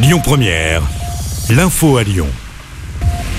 Lyon Première, l'info à Lyon.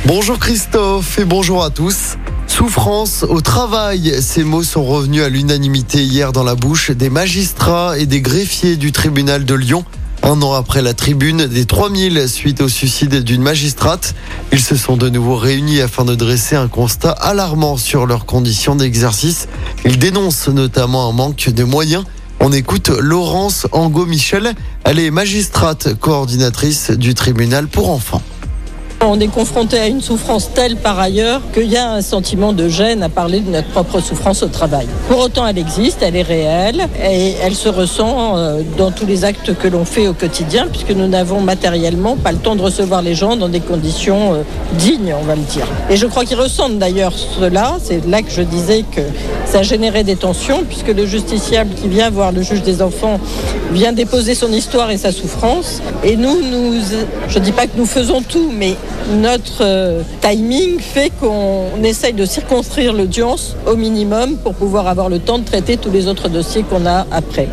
Bonjour Christophe et bonjour à tous. Souffrance au travail, ces mots sont revenus à l'unanimité hier dans la bouche des magistrats et des greffiers du tribunal de Lyon. Un an après la tribune des 3000 suite au suicide d'une magistrate, ils se sont de nouveau réunis afin de dresser un constat alarmant sur leurs conditions d'exercice. Ils dénoncent notamment un manque de moyens. On écoute Laurence Angot-Michel. Elle est magistrate coordinatrice du tribunal pour enfants. On est confronté à une souffrance telle par ailleurs qu'il y a un sentiment de gêne à parler de notre propre souffrance au travail. Pour autant, elle existe, elle est réelle et elle se ressent euh, dans tous les actes que l'on fait au quotidien puisque nous n'avons matériellement pas le temps de recevoir les gens dans des conditions euh, dignes, on va le dire. Et je crois qu'ils ressentent d'ailleurs cela. C'est là que je disais que ça générait des tensions puisque le justiciable qui vient voir le juge des enfants vient déposer son histoire et sa souffrance. Et nous, nous je ne dis pas que nous faisons tout, mais notre euh, timing fait qu'on essaye de circonscrire l'audience au minimum pour pouvoir avoir le temps de traiter tous les autres dossiers qu'on a après.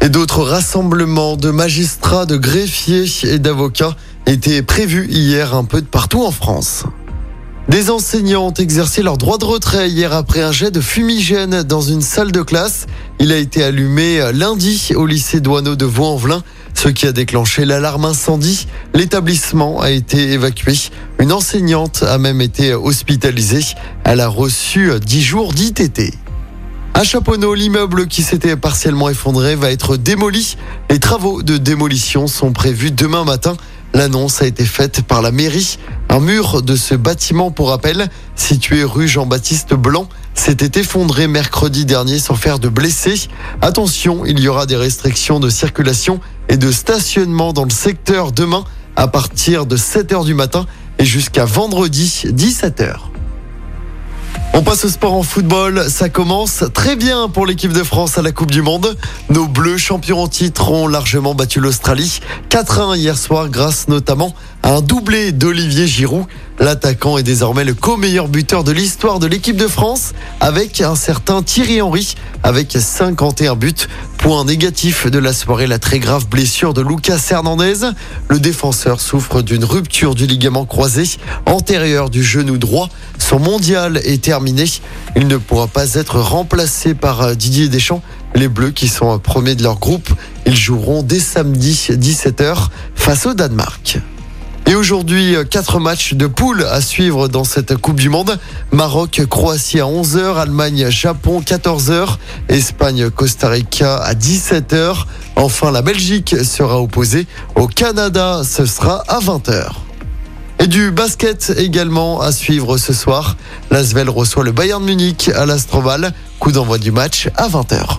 Et d'autres rassemblements de magistrats, de greffiers et d'avocats étaient prévus hier un peu de partout en France. Des enseignants ont exercé leur droit de retrait hier après un jet de fumigène dans une salle de classe. Il a été allumé lundi au lycée Douaneau de Vaux-en-Velin, ce qui a déclenché l'alarme incendie. L'établissement a été évacué. Une enseignante a même été hospitalisée. Elle a reçu 10 jours d'ITT. À Chaponneau, l'immeuble qui s'était partiellement effondré va être démoli. Les travaux de démolition sont prévus demain matin. L'annonce a été faite par la mairie. Un mur de ce bâtiment, pour rappel, situé rue Jean-Baptiste Blanc, s'était effondré mercredi dernier sans faire de blessés. Attention, il y aura des restrictions de circulation et de stationnement dans le secteur demain à partir de 7h du matin et jusqu'à vendredi 17h. On passe au sport en football. Ça commence très bien pour l'équipe de France à la Coupe du Monde. Nos Bleus champions en titre ont largement battu l'Australie. 4-1 hier soir grâce notamment un doublé d'Olivier Giroud. L'attaquant est désormais le co-meilleur buteur de l'histoire de l'équipe de France avec un certain Thierry Henry avec 51 buts. Point négatif de la soirée, la très grave blessure de Lucas Hernandez. Le défenseur souffre d'une rupture du ligament croisé antérieur du genou droit. Son mondial est terminé. Il ne pourra pas être remplacé par Didier Deschamps. Les Bleus qui sont premiers de leur groupe, ils joueront dès samedi 17h face au Danemark. Et aujourd'hui, quatre matchs de poule à suivre dans cette Coupe du Monde. Maroc, Croatie à 11h, Allemagne, Japon 14h, Espagne, Costa Rica à 17h. Enfin, la Belgique sera opposée au Canada, ce sera à 20h. Et du basket également à suivre ce soir. L'Asvel reçoit le Bayern Munich à l'Astroval. Coup d'envoi du match à 20h.